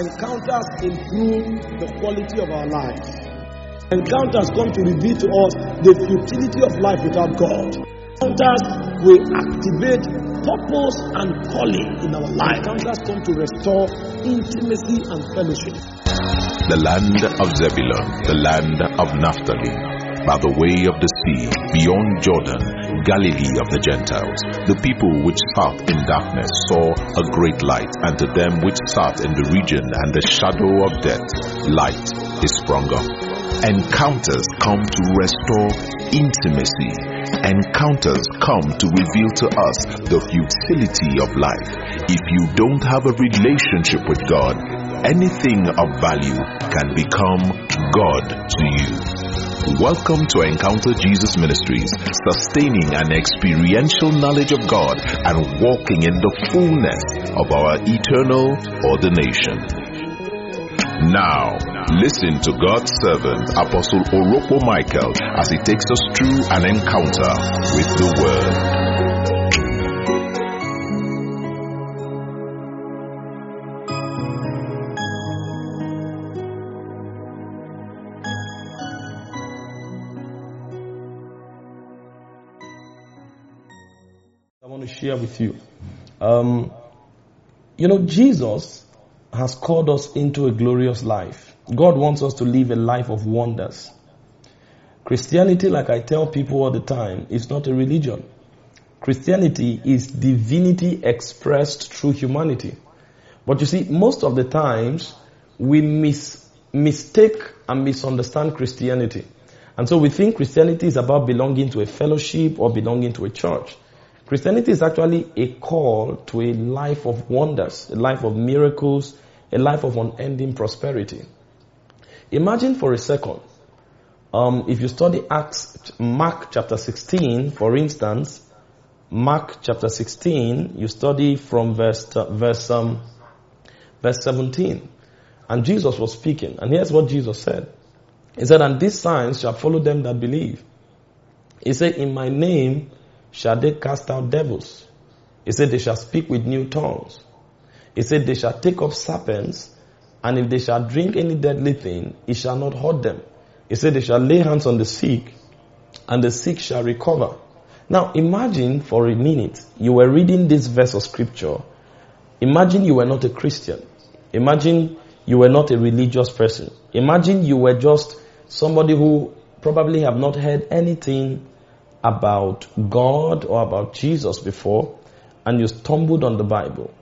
encounters improve the quality of our lives. Encounters come to reveal to us the futility of life without God. Encounters will activate purpose and calling in our life. Encounters come to restore intimacy and fellowship. The land of Zebulun, the land of Naphtali, by the way of the sea, beyond Jordan, Galilee of the Gentiles. The people which sat in darkness saw a great light, and to them which sat in the region and the shadow of death, light is sprung up. Encounters come to restore intimacy. Encounters come to reveal to us the futility of life. If you don't have a relationship with God, anything of value can become God to you. Welcome to Encounter Jesus Ministries, sustaining an experiential knowledge of God and walking in the fullness of our eternal ordination. Now, listen to God's servant, Apostle Orokpo Michael, as he takes us through an encounter with the Word. Share with you. Um, you know, Jesus has called us into a glorious life. God wants us to live a life of wonders. Christianity, like I tell people all the time, is not a religion. Christianity is divinity expressed through humanity. But you see, most of the times we mis- mistake and misunderstand Christianity. And so we think Christianity is about belonging to a fellowship or belonging to a church. Christianity is actually a call to a life of wonders, a life of miracles, a life of unending prosperity. Imagine for a second, um, if you study Acts, Mark chapter 16, for instance, Mark chapter 16, you study from verse, verse, um, verse 17. And Jesus was speaking. And here's what Jesus said. He said, and these signs shall follow them that believe. He said, in my name shall they cast out devils. He said, they shall speak with new tongues. He said, they shall take up serpents, and if they shall drink any deadly thing, it shall not hurt them. He said, they shall lay hands on the sick, and the sick shall recover. Now imagine for a minute, you were reading this verse of scripture. Imagine you were not a Christian. Imagine you were not a religious person. Imagine you were just somebody who probably have not heard anything about God or about Jesus before, and you stumbled on the Bible,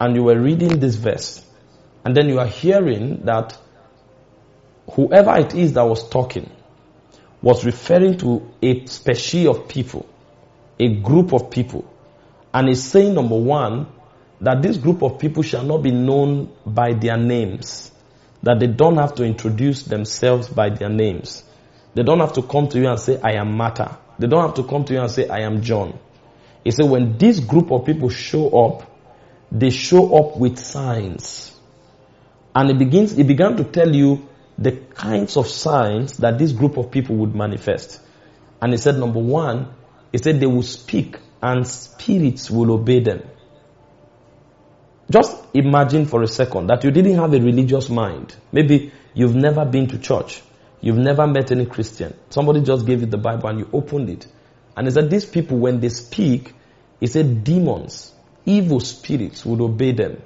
and you were reading this verse, and then you are hearing that whoever it is that was talking was referring to a species of people, a group of people, and is saying, number one, that this group of people shall not be known by their names, that they don't have to introduce themselves by their names. They don't have to come to you and say, I am Martha. They don't have to come to you and say, I am John. He said, when this group of people show up, they show up with signs. And it begins, it began to tell you the kinds of signs that this group of people would manifest. And he said, number one, he said they will speak and spirits will obey them. Just imagine for a second that you didn't have a religious mind. Maybe you've never been to church. You've never met any Christian. Somebody just gave you the Bible and you opened it. And he said, these people, when they speak, he said demons, evil spirits would obey them.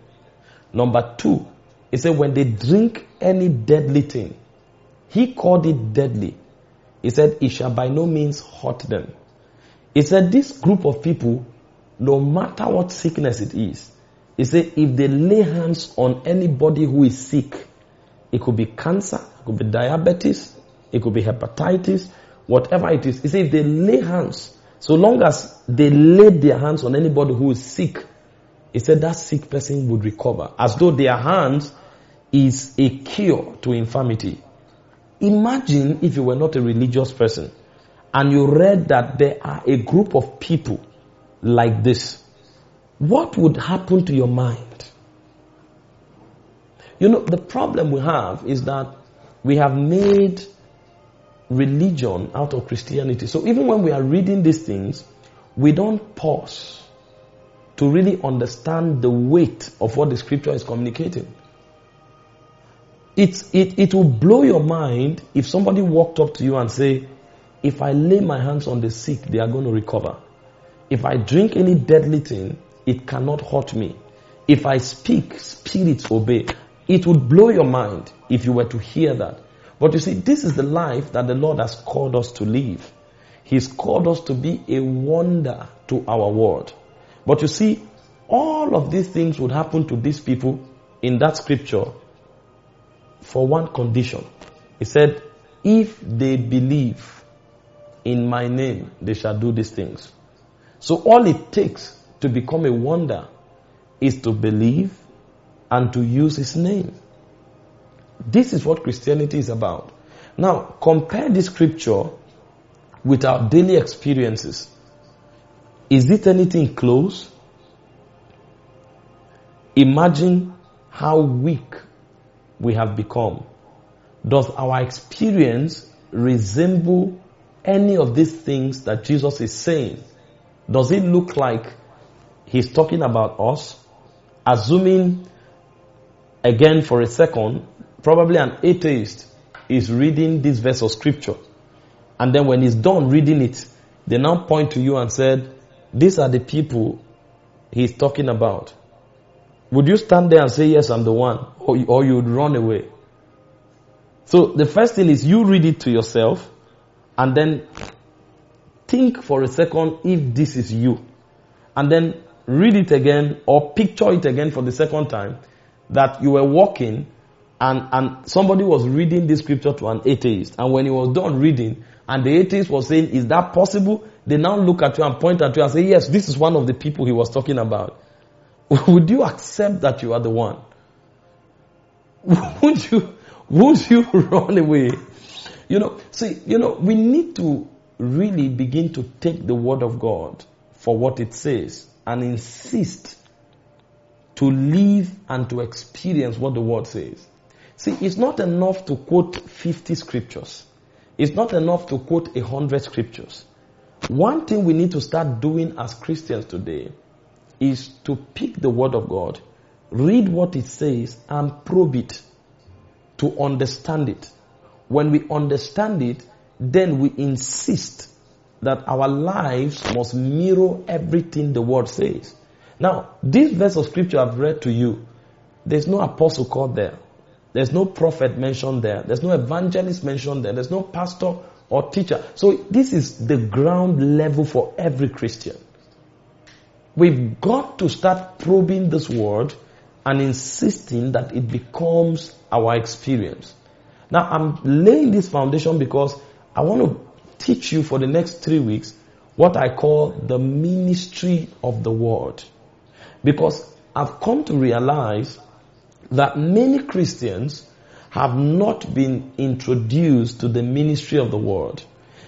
Number two, he said when they drink any deadly thing, he called it deadly. He said it shall by no means hurt them. He said this group of people, no matter what sickness it is, he said if they lay hands on anybody who is sick, it could be cancer, it could be diabetes, it could be hepatitis, whatever it is. He if they lay hands, so long as they lay their hands on anybody who is sick, he said that sick person would recover. As though their hands is a cure to infirmity. Imagine if you were not a religious person and you read that there are a group of people like this. What would happen to your mind? You know, the problem we have is that we have made religion out of Christianity. So even when we are reading these things, we don't pause to really understand the weight of what the scripture is communicating. It's, it, it will blow your mind if somebody walked up to you and say, if I lay my hands on the sick, they are going to recover. If I drink any deadly thing, it cannot hurt me. If I speak, spirits obey. It would blow your mind if you were to hear that. But you see, this is the life that the Lord has called us to live. He's called us to be a wonder to our world. But you see, all of these things would happen to these people in that scripture for one condition. He said, if they believe in my name, they shall do these things. So all it takes to become a wonder is to believe and to use his name. This is what Christianity is about. Now, compare this scripture with our daily experiences. Is it anything close? Imagine how weak we have become. Does our experience resemble any of these things that Jesus is saying? Does it look like he's talking about us? Assuming, again for a second, probably an atheist is reading this verse of scripture. And then when he's done reading it, they now point to you and said, these are the people he's talking about. Would you stand there and say, yes, I'm the one? Or, or you would run away? So the first thing is you read it to yourself and then think for a second if this is you. And then read it again or picture it again for the second time that you were walking and, and somebody was reading this scripture to an atheist. And when he was done reading and the atheist was saying, is that possible? They now look at you and point at you and say, yes, this is one of the people he was talking about. Would you accept that you are the one? Would you, would you run away? You know, see, you know, we need to really begin to take the word of God for what it says and insist to live and to experience what the word says. See, it's not enough to quote 50 scriptures. It's not enough to quote 100 scriptures. One thing we need to start doing as Christians today is to pick the word of God, read what it says and probe it to understand it. When we understand it, then we insist that our lives must mirror everything the word says. Now, this verse of scripture I've read to you, there's no apostle called there. There's no prophet mentioned there. There's no evangelist mentioned there. There's no pastor or teacher. So this is the ground level for every Christian. We've got to start probing this word and insisting that it becomes our experience. Now I'm laying this foundation because I want to teach you for the next three weeks what I call the ministry of the word. Because I've come to realize that many Christians have not been introduced to the ministry of the word.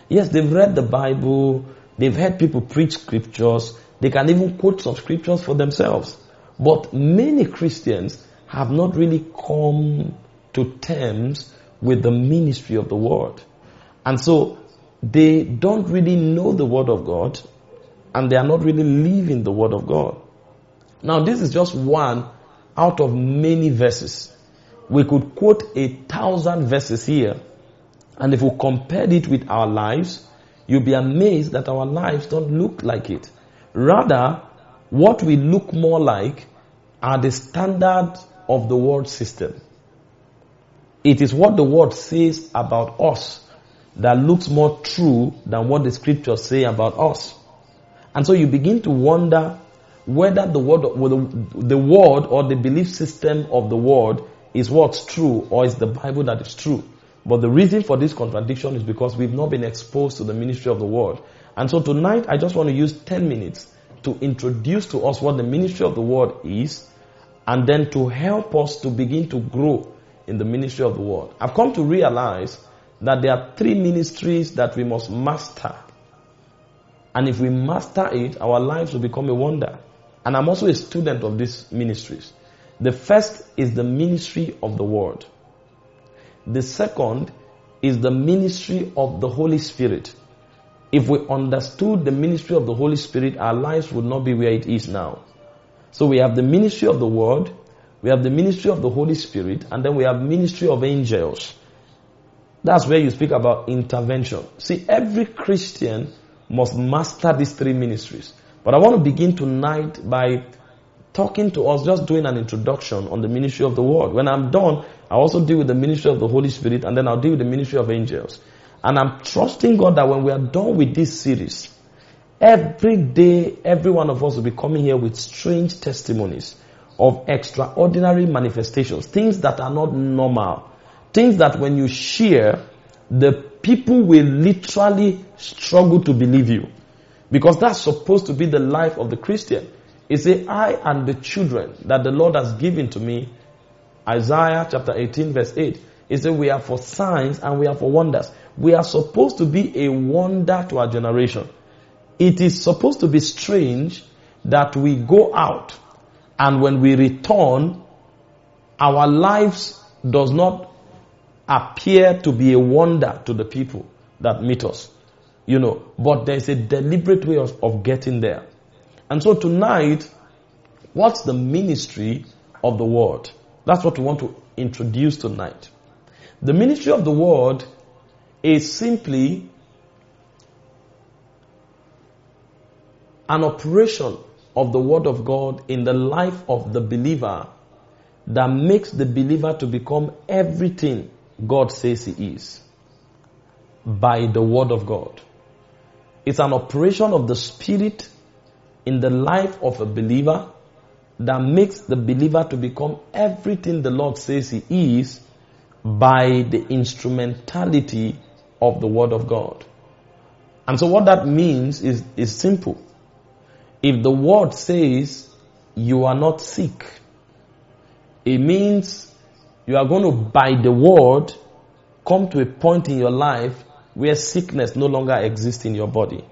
Yes, they've read the Bible, they've heard people preach scriptures, they can even quote some scriptures for themselves. But many Christians have not really come to terms with the ministry of the word. And so they don't really know the word of God and they are not really living the word of God. Now this is just one out of many verses. We could quote a thousand verses here and if we compared it with our lives, you'll be amazed that our lives don't look like it. Rather, what we look more like are the standards of the world system. It is what the world says about us that looks more true than what the scriptures say about us. And so you begin to wonder whether the word, the word or the belief system of the word is what's true or is the Bible that is true. But the reason for this contradiction is because we've not been exposed to the ministry of the word. And so tonight I just want to use 10 minutes to introduce to us what the ministry of the word is and then to help us to begin to grow in the ministry of the word. I've come to realize that there are three ministries that we must master. And if we master it, our lives will become a wonder. And I'm also a student of these ministries. The first is the ministry of the word. The second is the ministry of the Holy Spirit. If we understood the ministry of the Holy Spirit, our lives would not be where it is now. So we have the ministry of the word, we have the ministry of the Holy Spirit, and then we have ministry of angels. That's where you speak about intervention. See, every Christian must master these three ministries. But I want to begin tonight by talking to us, just doing an introduction on the ministry of the word. When I'm done, I also deal with the ministry of the Holy Spirit and then I'll deal with the ministry of angels. And I'm trusting God that when we are done with this series, every day, every one of us will be coming here with strange testimonies of extraordinary manifestations, things that are not normal, things that when you share, the people will literally struggle to believe you. Because that's supposed to be the life of the Christian. He said, I and the children that the Lord has given to me. Isaiah chapter 18 verse 8. He said, we are for signs and we are for wonders. We are supposed to be a wonder to our generation. It is supposed to be strange that we go out and when we return, our lives does not appear to be a wonder to the people that meet us. You know, but there's a deliberate way of, of getting there. And so tonight, what's the ministry of the word? That's what we want to introduce tonight. The ministry of the word is simply an operation of the word of God in the life of the believer that makes the believer to become everything God says he is by the word of God. It's an operation of the Spirit in the life of a believer that makes the believer to become everything the Lord says he is by the instrumentality of the Word of God. And so what that means is, is simple. If the Word says you are not sick, it means you are going to, by the Word, come to a point in your life where sickness no longer exists in your body.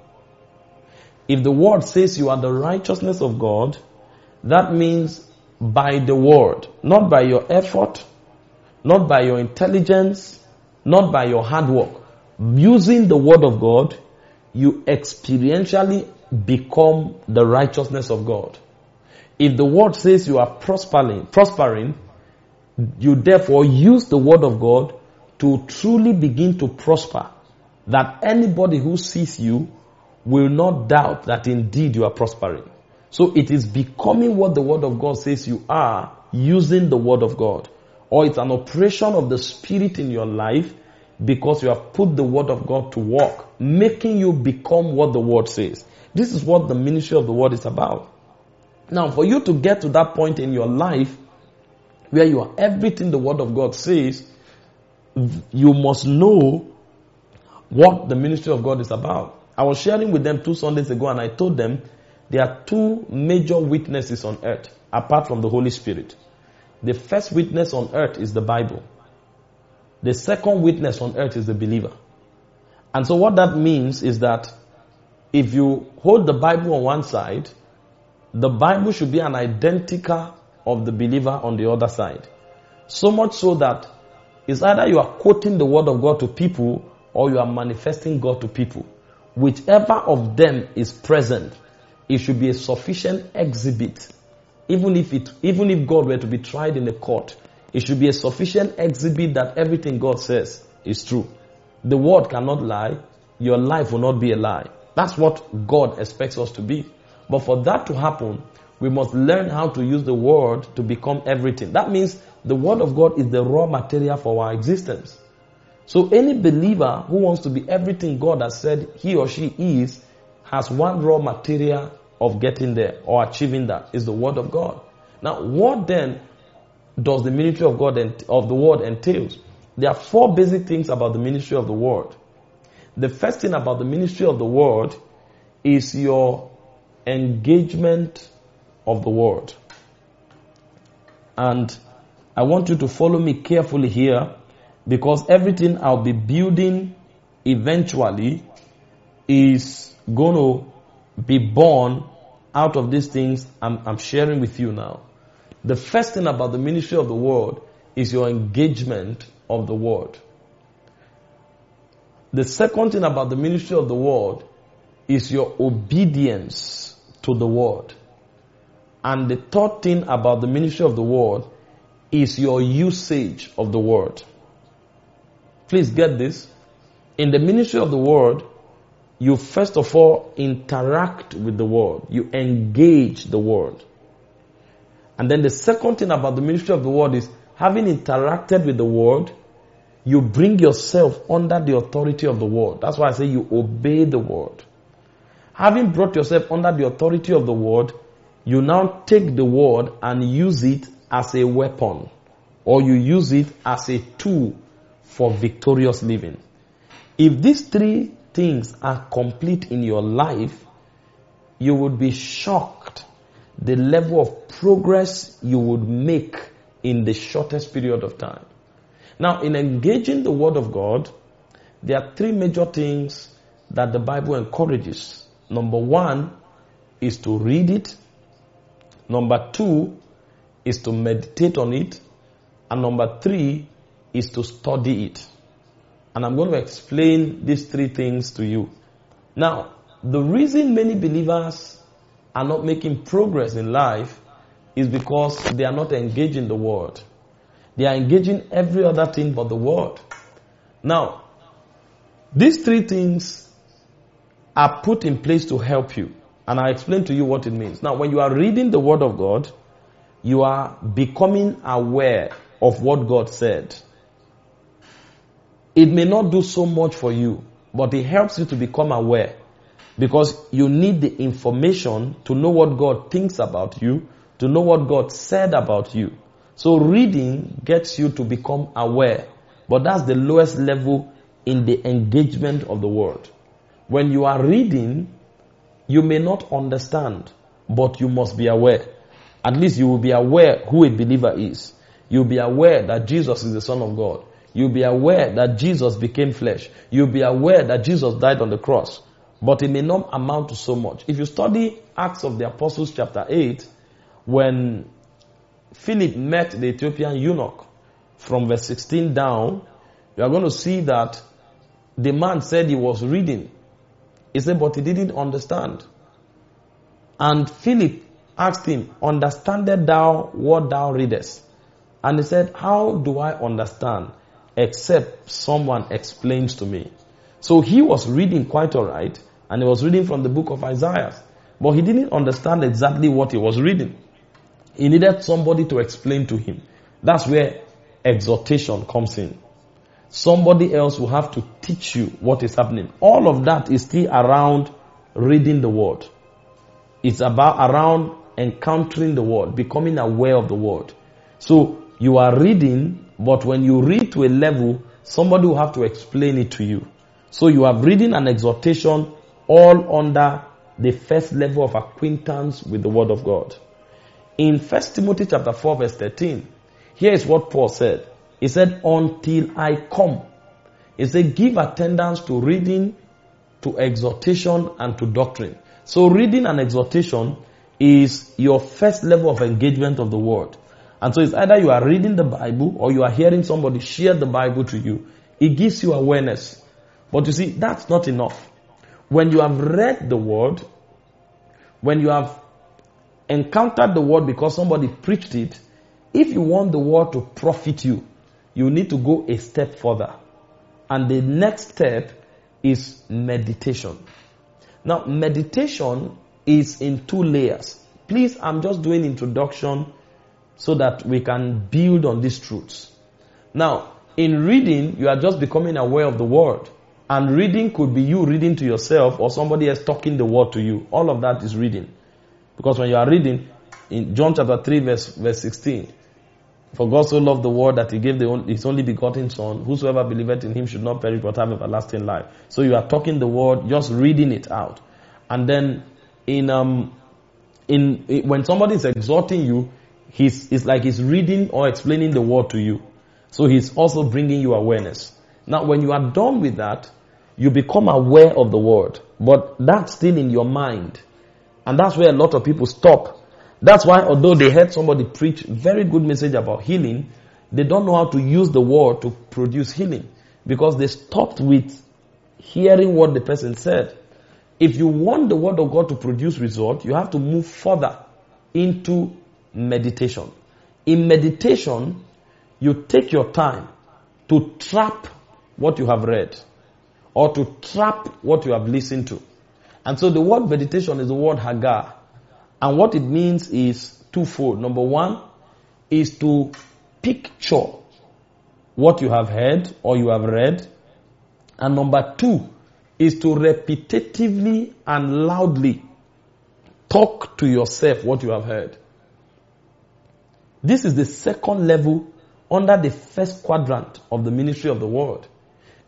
If the word says you are the righteousness of God, that means by the word, not by your effort, not by your intelligence, not by your hard work. Using the word of God, you experientially become the righteousness of God. If the word says you are prospering, prospering, you therefore use the word of God to truly begin to prosper that anybody who sees you will not doubt that indeed you are prospering. So it is becoming what the word of God says you are using the word of God. Or it's an operation of the spirit in your life because you have put the word of God to work, making you become what the word says. This is what the ministry of the word is about. Now, for you to get to that point in your life where you are everything the word of God says, you must know what the ministry of God is about. I was sharing with them two Sundays ago and I told them there are two major witnesses on earth apart from the Holy Spirit. The first witness on earth is the Bible. The second witness on earth is the believer. And so what that means is that if you hold the Bible on one side, the Bible should be an identical of the believer on the other side. So much so that it's either you are quoting the word of God to people or you are manifesting God to people. Whichever of them is present, it should be a sufficient exhibit. Even if it, even if God were to be tried in a court, it should be a sufficient exhibit that everything God says is true. The word cannot lie. Your life will not be a lie. That's what God expects us to be. But for that to happen, we must learn how to use the word to become everything. That means the word of God is the raw material for our existence. So any believer who wants to be everything God has said he or she is has one raw material of getting there or achieving that is the word of God. Now, what then does the ministry of God and of the word entails? There are four basic things about the ministry of the word. The first thing about the ministry of the word is your engagement of the word. And I want you to follow me carefully here because everything I'll be building eventually is going to be born out of these things I'm, I'm, sharing with you now. The first thing about the ministry of the word is your engagement of the word. The second thing about the ministry of the word is your obedience to the word. And the third thing about the ministry of the word is your usage of the word. Please get this. In the ministry of the word, you first of all interact with the word. You engage the word. And then the second thing about the ministry of the word is having interacted with the word, you bring yourself under the authority of the word. That's why I say you obey the word. Having brought yourself under the authority of the word, you now take the word and use it as a weapon or you use it as a tool for victorious living. If these three things are complete in your life, you would be shocked the level of progress you would make in the shortest period of time. Now, in engaging the Word of God, there are three major things that the Bible encourages. Number one is to read it. Number two is to meditate on it. And number three is to study it. And I'm going to explain these three things to you. Now, the reason many believers are not making progress in life is because they are not engaging the word. They are engaging every other thing but the word. Now, these three things are put in place to help you. And I'll explain to you what it means. Now, when you are reading the word of God, you are becoming aware of what God said. It may not do so much for you, but it helps you to become aware because you need the information to know what God thinks about you, to know what God said about you. So reading gets you to become aware, but that's the lowest level in the engagement of the word. When you are reading, you may not understand, but you must be aware. At least you will be aware who a believer is. You'll be aware that Jesus is the Son of God. You'll be aware that Jesus became flesh. You'll be aware that Jesus died on the cross. But it may not amount to so much. If you study Acts of the Apostles chapter 8, when Philip met the Ethiopian eunuch from verse 16 down, you are going to see that the man said he was reading. He said, but he didn't understand. And Philip asked him, understandest thou what thou readest? And he said, how do I understand except someone explains to me? So he was reading quite alright, and he was reading from the book of Isaiah. But he didn't understand exactly what he was reading. He needed somebody to explain to him. That's where exhortation comes in. Somebody else will have to teach you what is happening. All of that is still around reading the word. It's about around encountering the word, becoming aware of the word. So you are reading, but when you read to a level, somebody will have to explain it to you. So you have reading an exhortation all under the first level of acquaintance with the word of God. In 1 Timothy chapter 4 verse 13, here is what Paul said. He said, until I come. He said, give attendance to reading, to exhortation, and to doctrine. So reading and exhortation is your first level of engagement of the word. And so it's either you are reading the Bible or you are hearing somebody share the Bible to you. It gives you awareness. But you see, that's not enough. When you have read the word, when you have encountered the word because somebody preached it, if you want the word to profit you, you need to go a step further. And the next step is meditation. Now, meditation is in two layers. Please, I'm just doing introduction so that we can build on these truths. Now, in reading, you are just becoming aware of the word. And reading could be you reading to yourself or somebody else talking the word to you. All of that is reading. Because when you are reading in John chapter 3 verse, verse 16, for God so loved the world that he gave the only, his only begotten son, whosoever believeth in him should not perish but have everlasting life. So you are talking the word, just reading it out. And then in, um, in, in when somebody is exhorting you, he's, it's like he's reading or explaining the word to you. So he's also bringing you awareness. Now when you are done with that, you become aware of the word. But that's still in your mind. And that's where a lot of people stop. That's why although they heard somebody preach very good message about healing, they don't know how to use the word to produce healing. Because they stopped with hearing what the person said. If you want the word of God to produce result, you have to move further into meditation. In meditation, you take your time to trap what you have read or to trap what you have listened to. And so the word meditation is the word hagah. And what it means is twofold. Number one is to picture what you have heard or you have read. And number two is to repetitively and loudly talk to yourself what you have heard. This is the second level under the first quadrant of the ministry of the word.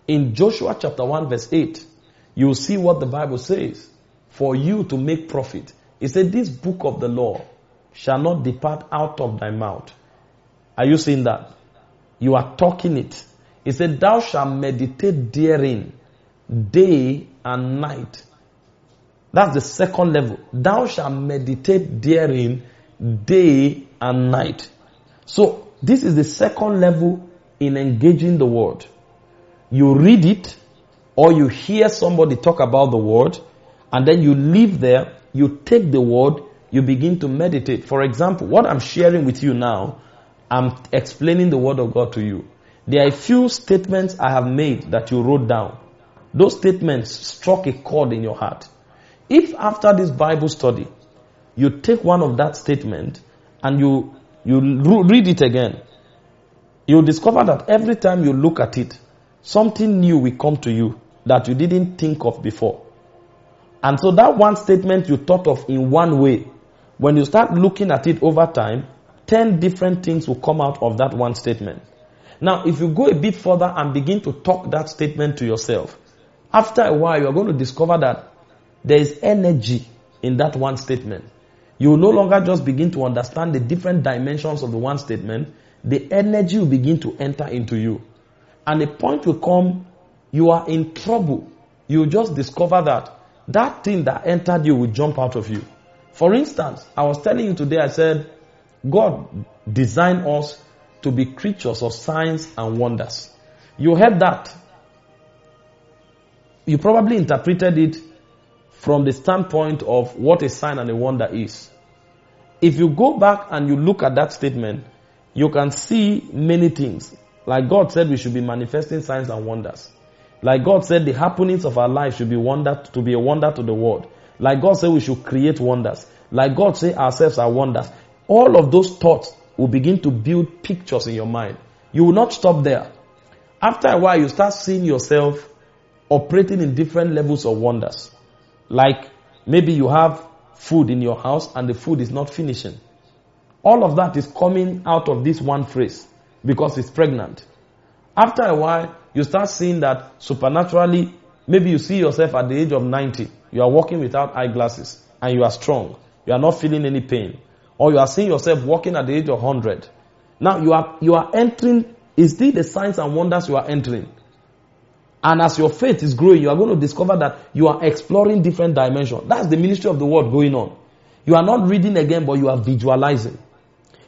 In Joshua chapter 1 verse 8, you will see what the Bible says. For you to make profit. It said, this book of the law shall not depart out of thy mouth. Are you seeing that? You are talking it. He said, thou shalt meditate therein day and night. That's the second level. Thou shalt meditate therein day and night. So this is the second level in engaging the word. You read it or you hear somebody talk about the word and then you live there, you take the word, you begin to meditate. For example, what I'm sharing with you now, I'm explaining the word of God to you. There are a few statements I have made that you wrote down. Those statements struck a chord in your heart. If after this Bible study, you take one of that statement and you, you read it again, you'll discover that every time you look at it, something new will come to you that you didn't think of before. And so that one statement you thought of in one way, when you start looking at it over time, 10 different things will come out of that one statement. Now, if you go a bit further and begin to talk that statement to yourself, after a while, you're going to discover that there is energy in that one statement. You will no longer just begin to understand the different dimensions of the one statement. The energy will begin to enter into you. And a point will come, you are in trouble. You just discover that that thing that entered you will jump out of you. For instance, I was telling you today, I said, God designed us to be creatures of signs and wonders. You heard that. You probably interpreted it from the standpoint of what a sign and a wonder is. If you go back and you look at that statement, you can see many things. Like God said, we should be manifesting signs and wonders. Like God said, the happenings of our life should be wonder to be a wonder to the world. Like God said, we should create wonders. Like God said, ourselves are wonders. All of those thoughts will begin to build pictures in your mind. You will not stop there. After a while, you start seeing yourself operating in different levels of wonders. Like maybe you have food in your house and the food is not finishing. All of that is coming out of this one phrase because it's pregnant. After a while, you start seeing that supernaturally, maybe you see yourself at the age of 90. You are walking without eyeglasses and you are strong. You are not feeling any pain. Or you are seeing yourself walking at the age of 100. Now you are, you are entering, is this the signs and wonders you are entering? And as your faith is growing, you are going to discover that you are exploring different dimensions. That's the ministry of the word going on. You are not reading again, but you are visualizing.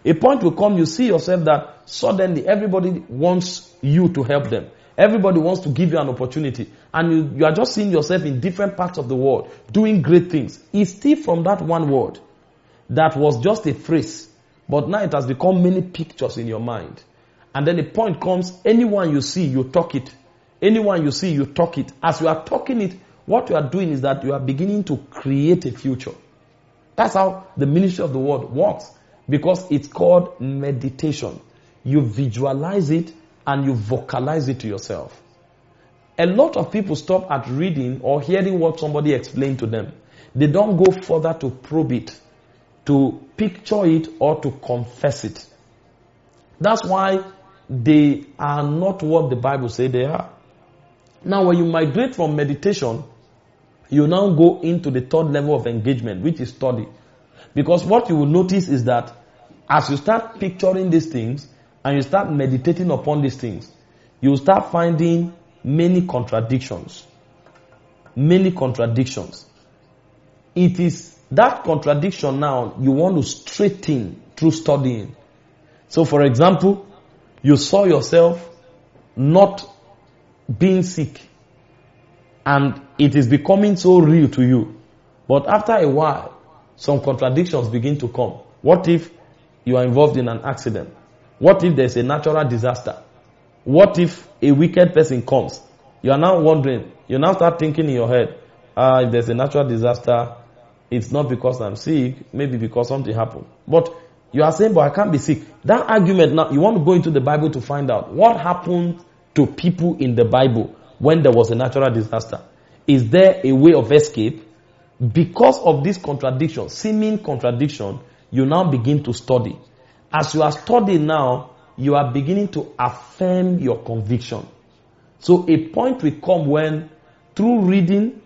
A point will come, you see yourself that suddenly everybody wants you to help them. Everybody wants to give you an opportunity. And you, you are just seeing yourself in different parts of the world doing great things. It's still from that one word that was just a phrase. But now it has become many pictures in your mind. And then the point comes, anyone you see, you talk it. Anyone you see, you talk it. As you are talking it, what you are doing is that you are beginning to create a future. That's how the ministry of the word works. Because it's called meditation. You visualize it and you vocalize it to yourself. A lot of people stop at reading or hearing what somebody explained to them. They don't go further to probe it, to picture it, or to confess it. That's why they are not what the Bible says they are. Now, when you migrate from meditation, you now go into the third level of engagement, which is study. Because what you will notice is that as you start picturing these things, and you start meditating upon these things, you will start finding many contradictions. Many contradictions. It is that contradiction now you want to straighten through studying. So, for example, you saw yourself not being sick and it is becoming so real to you. But after a while, some contradictions begin to come. What if you are involved in an accident? What if there's a natural disaster? What if a wicked person comes? You are now wondering, you now start thinking in your head, ah, if there's a natural disaster, it's not because I'm sick, maybe because something happened. But you are saying, but I can't be sick. That argument now, you want to go into the Bible to find out what happened to people in the Bible when there was a natural disaster. Is there a way of escape? Because of this contradiction, seeming contradiction, you now begin to study. As you are studying now, you are beginning to affirm your conviction. So a point will come when through reading,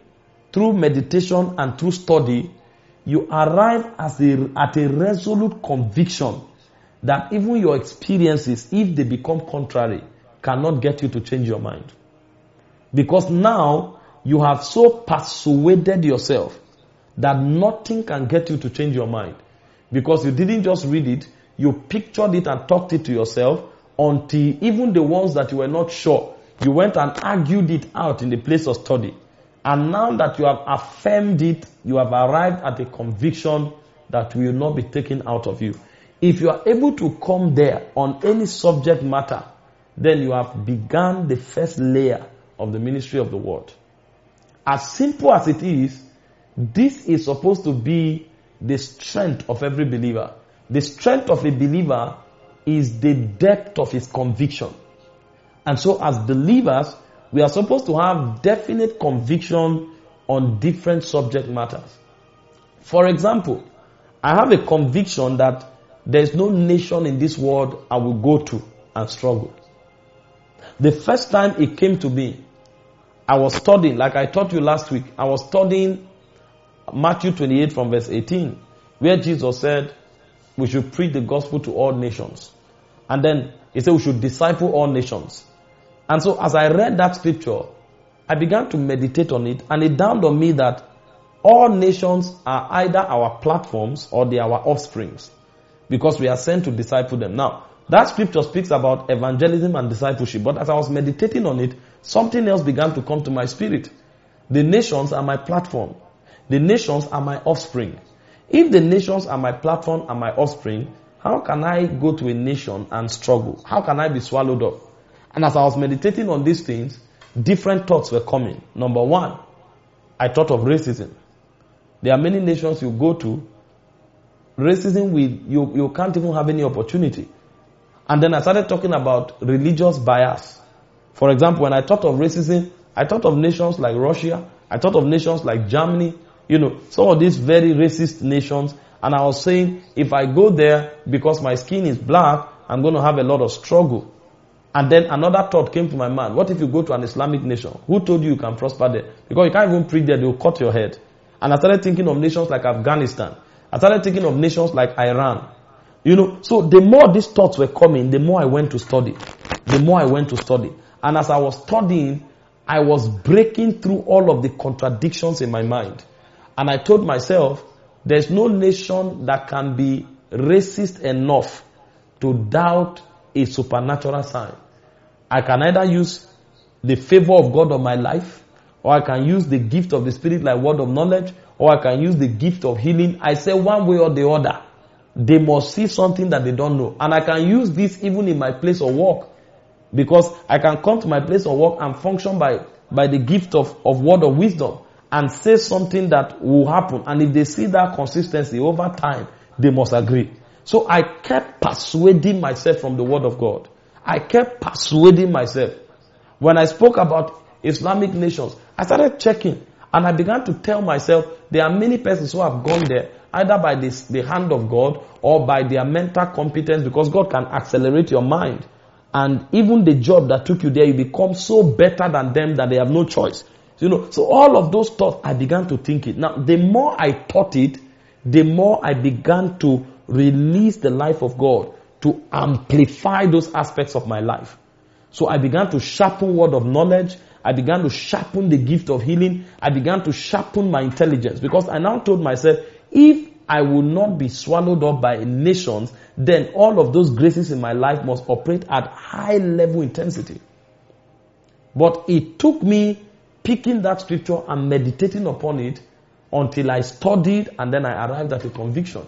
through meditation and through study, you arrive a, at a resolute conviction that even your experiences, if they become contrary, cannot get you to change your mind. Because now you have so persuaded yourself that nothing can get you to change your mind. Because you didn't just read it, you pictured it and talked it to yourself until even the ones that you were not sure, you went and argued it out in the place of study. And now that you have affirmed it, you have arrived at a conviction that will not be taken out of you. If you are able to come there on any subject matter, then you have begun the first layer of the ministry of the word. As simple as it is, this is supposed to be the strength of every believer. The strength of a believer is the depth of his conviction. And so as believers, we are supposed to have definite conviction on different subject matters. For example, I have a conviction that there is no nation in this world I will go to and struggle. The first time it came to me, I was studying, like I taught you last week, I was studying Matthew 28 from verse 18, where Jesus said, we should preach the gospel to all nations. And then he said we should disciple all nations. And so as I read that scripture, I began to meditate on it and it dawned on me that all nations are either our platforms or they are our offsprings because we are sent to disciple them. Now, that scripture speaks about evangelism and discipleship, but as I was meditating on it, something else began to come to my spirit. The nations are my platform. The nations are my offspring. If the nations are my platform and my offspring, how can I go to a nation and struggle? How can I be swallowed up? And as I was meditating on these things, different thoughts were coming. Number one, I thought of racism. There are many nations you go to, racism with you, you can't even have any opportunity. And then I started talking about religious bias. For example, when I thought of racism, I thought of nations like Russia, I thought of nations like Germany, you know, some of these very racist nations. And I was saying, if I go there because my skin is black, I'm going to have a lot of struggle. And then another thought came to my mind. What if you go to an Islamic nation? Who told you you can prosper there? Because you can't even preach there, they'll cut your head. And I started thinking of nations like Afghanistan. I started thinking of nations like Iran. You know, so the more these thoughts were coming, the more I went to study. The more I went to study. And as I was studying, I was breaking through all of the contradictions in my mind. And I told myself, there's no nation that can be racist enough to doubt a supernatural sign. I can either use the favor of God on my life, or I can use the gift of the Spirit like word of knowledge, or I can use the gift of healing. I say one way or the other. They must see something that they don't know. And I can use this even in my place of work. Because I can come to my place of work and function by, by the gift of, of word of wisdom and say something that will happen. And if they see that consistency over time, they must agree. So I kept persuading myself from the word of God. I kept persuading myself. When I spoke about Islamic nations, I started checking and I began to tell myself there are many persons who have gone there either by this, the hand of God or by their mental competence because God can accelerate your mind. And even the job that took you there, you become so better than them that they have no choice. You know, so all of those thoughts, I began to think it. Now, the more I thought it, the more I began to release the life of God to amplify those aspects of my life. So I began to sharpen word of knowledge. I began to sharpen the gift of healing. I began to sharpen my intelligence because I now told myself, if I will not be swallowed up by nations, then all of those graces in my life must operate at high level intensity. But it took me picking that scripture and meditating upon it until I studied and then I arrived at a conviction.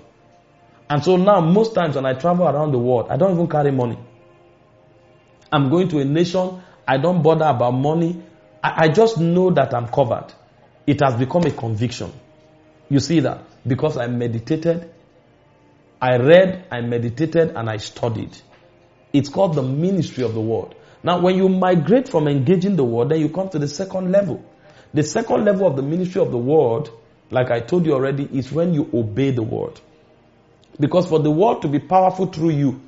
And so now, most times when I travel around the world, I don't even carry money. I'm going to a nation, I don't bother about money. I, I just know that I'm covered. It has become a conviction. You see that? Because I meditated, I read, I meditated, and I studied. It's called the ministry of the word. Now, when you migrate from engaging the word, then you come to the second level. The second level of the ministry of the word, like I told you already, is when you obey the word. Because for the word to be powerful through you,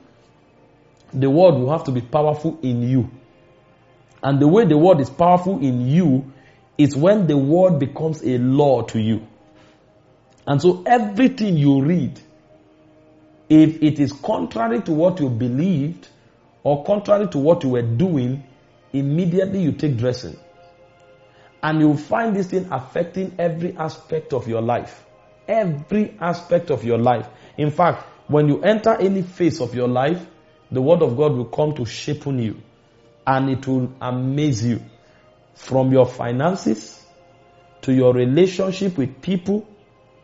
the word will have to be powerful in you. And the way the word is powerful in you is when the word becomes a law to you. And so everything you read, if it is contrary to what you believed or contrary to what you were doing, immediately you take dressing. And you'll find this thing affecting every aspect of your life. Every aspect of your life. In fact, when you enter any phase of your life, the word of God will come to shape on you and it will amaze you from your finances to your relationship with people,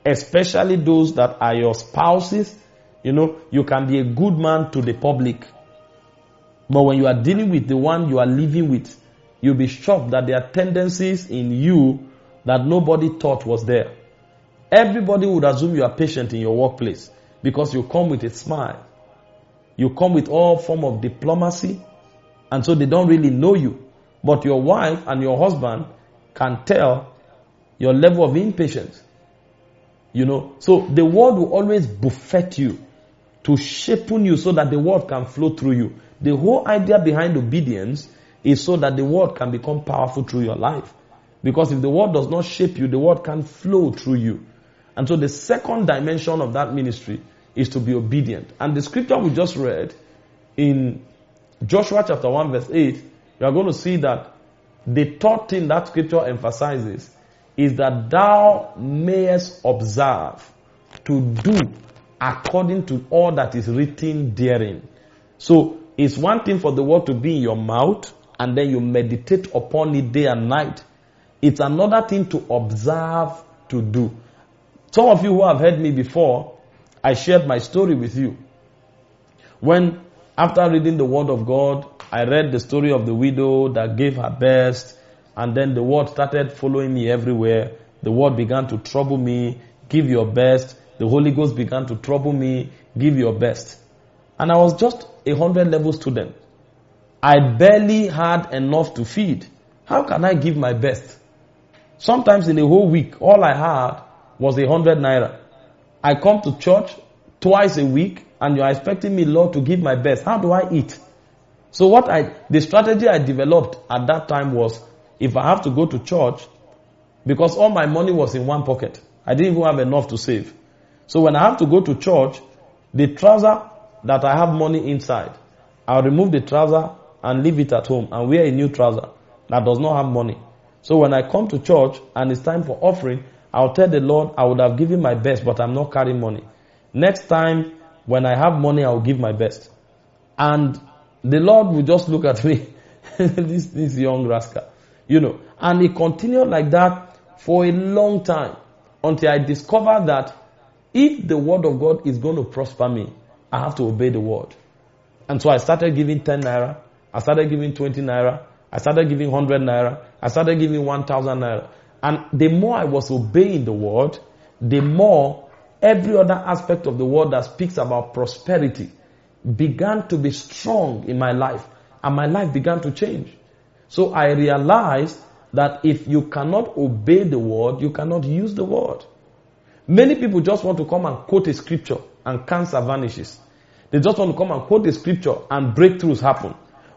especially those that are your spouses. You know, you can be a good man to the public. But when you are dealing with the one you are living with, you'll be shocked that there are tendencies in you that nobody thought was there. Everybody would assume you are patient in your workplace because you come with a smile. You come with all form of diplomacy and so they don't really know you. But your wife and your husband can tell your level of impatience. You know, so the word will always buffet you to shape you so that the word can flow through you. The whole idea behind obedience is so that the word can become powerful through your life. Because if the word does not shape you, the word can flow through you. And so the second dimension of that ministry is to be obedient. And the scripture we just read in Joshua chapter 1 verse 8, you are going to see that the third thing that scripture emphasizes is that thou mayest observe to do according to all that is written therein. So it's one thing for the word to be in your mouth and then you meditate upon it day and night. It's another thing to observe to do. Some of you who have heard me before, I shared my story with you. When, after reading the Word of God, I read the story of the widow that gave her best, and then the Word started following me everywhere. The Word began to trouble me, give your best. The Holy Ghost began to trouble me, give your best. And I was just a hundred level student. I barely had enough to feed. How can I give my best? Sometimes in a whole week, all I had was a hundred naira. I come to church twice a week and you are expecting me, Lord, to give my best. How do I eat? So what I, the strategy I developed at that time was, if I have to go to church, because all my money was in one pocket, I didn't even have enough to save. So when I have to go to church, the trouser that I have money inside, I'll remove the trouser and leave it at home and wear a new trouser that does not have money. So when I come to church and it's time for offering, I'll tell the Lord, I would have given my best, but I'm not carrying money. Next time, when I have money, I'll give my best. And the Lord will just look at me, this, this young rascal, you know. And it continued like that for a long time until I discovered that if the word of God is going to prosper me, I have to obey the word. And so I started giving 10 naira. I started giving 20 naira. I started giving 100 naira. I started giving 1000 naira. And the more I was obeying the word, the more every other aspect of the word that speaks about prosperity began to be strong in my life. And my life began to change. So I realized that if you cannot obey the word, you cannot use the word. Many people just want to come and quote a scripture and cancer vanishes. They just want to come and quote the scripture and breakthroughs happen.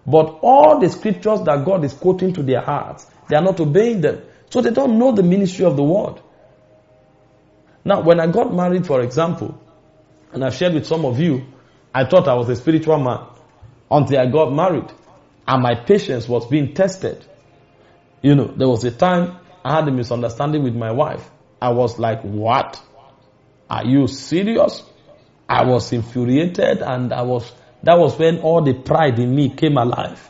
But all the scriptures that God is quoting to their hearts, they are not obeying them. So they don't know the ministry of the word. Now, when I got married, for example, and I've shared with some of you, I thought I was a spiritual man until I got married and my patience was being tested. You know, there was a time I had a misunderstanding with my wife. I was like, what? Are you serious? I was infuriated and I was, that was when all the pride in me came alive.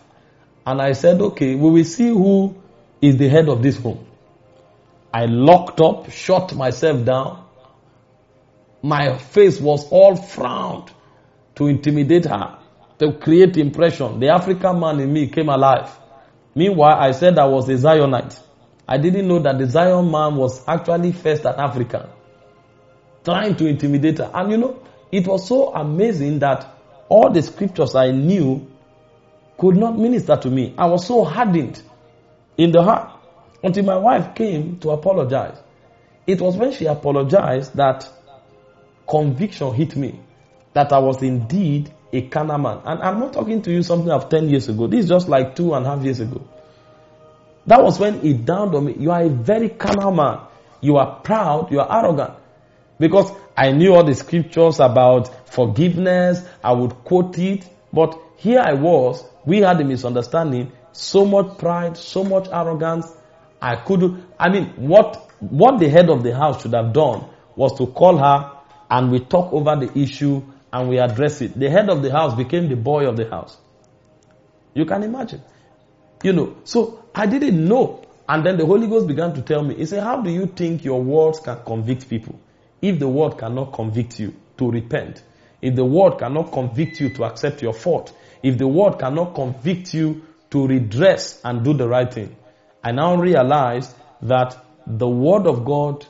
And I said, okay, we will see who is the head of this home. I locked up, shut myself down. My face was all frowned to intimidate her, to create impression. The African man in me came alive. Meanwhile, I said I was a Zionite. I didn't know that the Zion man was actually first an African. Trying to intimidate her. And you know, it was so amazing that all the scriptures I knew could not minister to me. I was so hardened in the heart until my wife came to apologize. It was when she apologized that conviction hit me that I was indeed a carnal man. And I'm not talking to you something of 10 years ago. This is just like two and a half years ago. That was when it dawned on me. You are a very carnal man. You are proud. You are arrogant. Because I knew all the scriptures about forgiveness. I would quote it. But here I was. We had a misunderstanding. So much pride, so much arrogance. I could, I mean, what, what the head of the house should have done was to call her and we talk over the issue and we address it. The head of the house became the boy of the house. You can imagine. You know, so I didn't know. And then the Holy Ghost began to tell me, He said, How do you think your words can convict people? If the word cannot convict you to repent, if the word cannot convict you to accept your fault, if the word cannot convict you to redress and do the right thing, I now realize that the word of God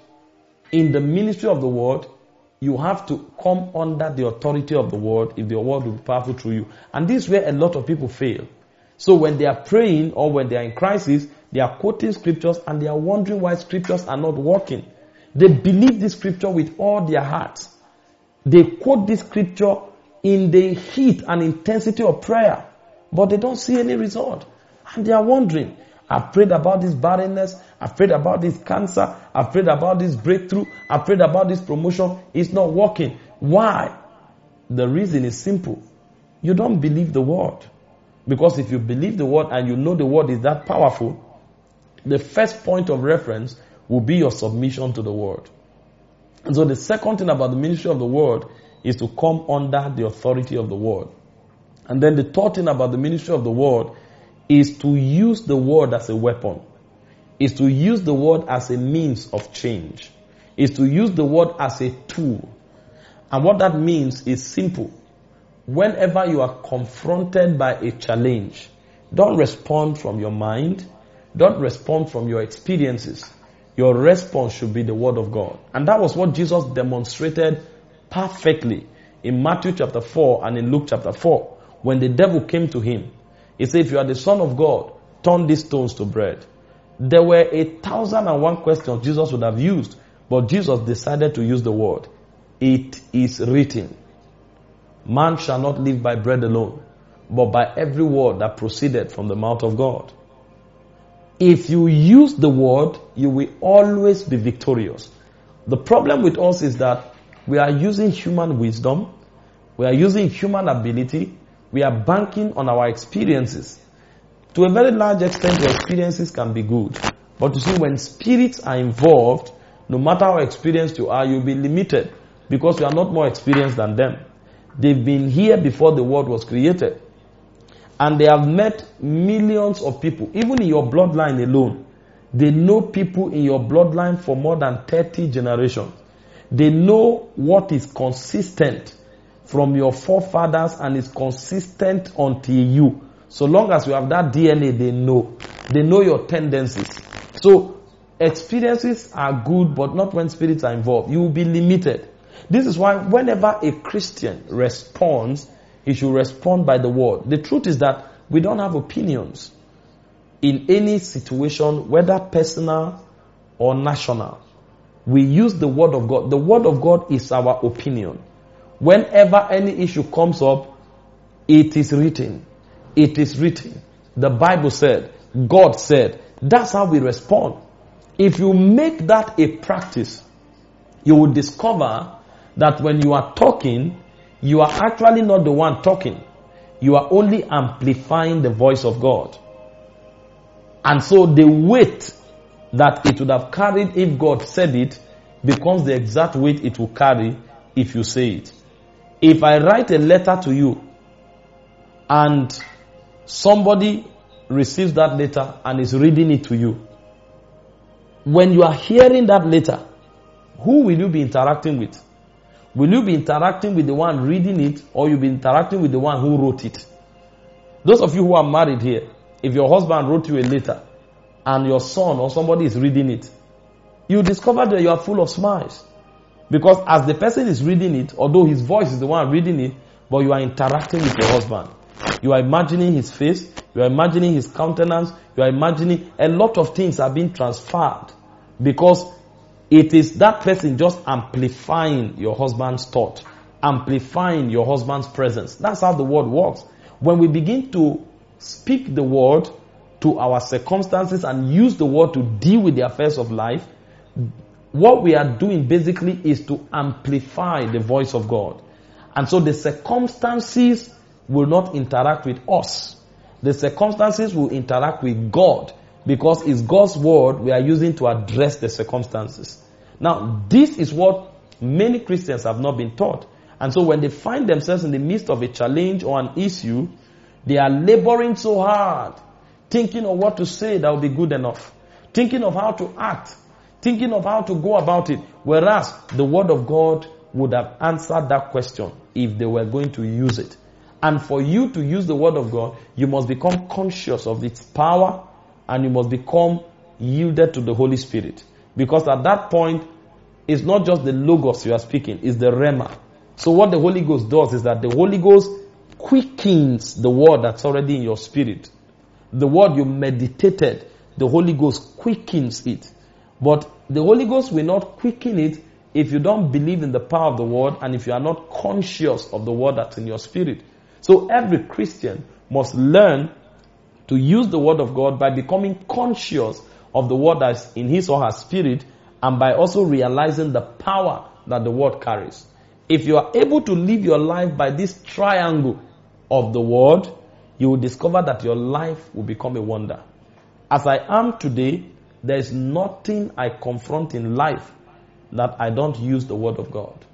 in the ministry of the word you have to come under the authority of the word if the word will be powerful through you. And this is where a lot of people fail. So when they are praying or when they are in crisis, they are quoting scriptures and they are wondering why scriptures are not working. They believe this scripture with all their hearts. They quote this scripture in the heat and intensity of prayer, but they don't see any result. And they are wondering, I've prayed about this barrenness. I've prayed about this cancer. I've prayed about this breakthrough. I've prayed about this promotion. It's not working. Why? The reason is simple. You don't believe the word. Because if you believe the word and you know the word is that powerful, the first point of reference will be your submission to the word. And so the second thing about the ministry of the word is to come under the authority of the word. And then the third thing about the ministry of the word is to use the word as a weapon, is to use the word as a means of change, is to use the word as a tool. And what that means is simple. Whenever you are confronted by a challenge, don't respond from your mind, don't respond from your experiences. Your response should be the word of God. And that was what Jesus demonstrated perfectly in Matthew chapter 4 and in Luke chapter 4 when the devil came to him he said, if you are the son of God, turn these stones to bread. There were a thousand and one questions Jesus would have used, but Jesus decided to use the word. It is written. Man shall not live by bread alone, but by every word that proceeded from the mouth of God. If you use the word, you will always be victorious. The problem with us is that we are using human wisdom, we are using human ability, we are banking on our experiences. To a very large extent, your experiences can be good. But you see, when spirits are involved, no matter how experienced you are, you'll be limited because you are not more experienced than them. They've been here before the world was created. And they have met millions of people, even in your bloodline alone. They know people in your bloodline for more than 30 generations. They know what is consistent from your forefathers and is consistent until you. So long as you have that DNA, they know. They know your tendencies. So experiences are good, but not when spirits are involved. You will be limited. This is why whenever a Christian responds, he should respond by the word. The truth is that we don't have opinions in any situation, whether personal or national. We use the word of God. The word of God is our opinion. Whenever any issue comes up, it is written. It is written. The Bible said, God said. That's how we respond. If you make that a practice, you will discover that when you are talking, you are actually not the one talking. You are only amplifying the voice of God. And so the weight that it would have carried if God said it becomes the exact weight it will carry if you say it. If I write a letter to you and somebody receives that letter and is reading it to you, when you are hearing that letter, who will you be interacting with? Will you be interacting with the one reading it or you'll be interacting with the one who wrote it? Those of you who are married here, if your husband wrote you a letter and your son or somebody is reading it, you discover that you are full of smiles. Because as the person is reading it, although his voice is the one reading it, but you are interacting with your husband. You are imagining his face, you are imagining his countenance, you are imagining a lot of things are being transferred because it is that person just amplifying your husband's thought, amplifying your husband's presence. That's how the word works. When we begin to speak the word to our circumstances and use the word to deal with the affairs of life, what we are doing basically is to amplify the voice of God. And so the circumstances will not interact with us. The circumstances will interact with God because it's God's word we are using to address the circumstances. Now, this is what many Christians have not been taught. And so when they find themselves in the midst of a challenge or an issue, they are laboring so hard, thinking of what to say that will be good enough, thinking of how to act, thinking of how to go about it. Whereas the word of God would have answered that question if they were going to use it. And for you to use the word of God, you must become conscious of its power and you must become yielded to the Holy Spirit. Because at that point, it's not just the logos you are speaking, it's the rhema. So what the Holy Ghost does is that the Holy Ghost quickens the word that's already in your spirit. The word you meditated, the Holy Ghost quickens it. But the Holy Ghost will not quicken it if you don't believe in the power of the word and if you are not conscious of the word that's in your spirit. So every Christian must learn to use the word of God by becoming conscious of the word that's in his or her spirit and by also realizing the power that the word carries. If you are able to live your life by this triangle of the word, you will discover that your life will become a wonder. As I am today, there is nothing I confront in life that I don't use the word of God.